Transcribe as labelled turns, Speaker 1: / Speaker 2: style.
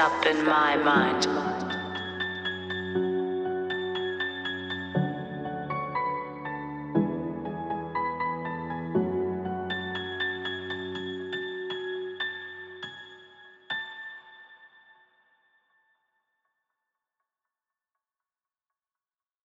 Speaker 1: up in my mind.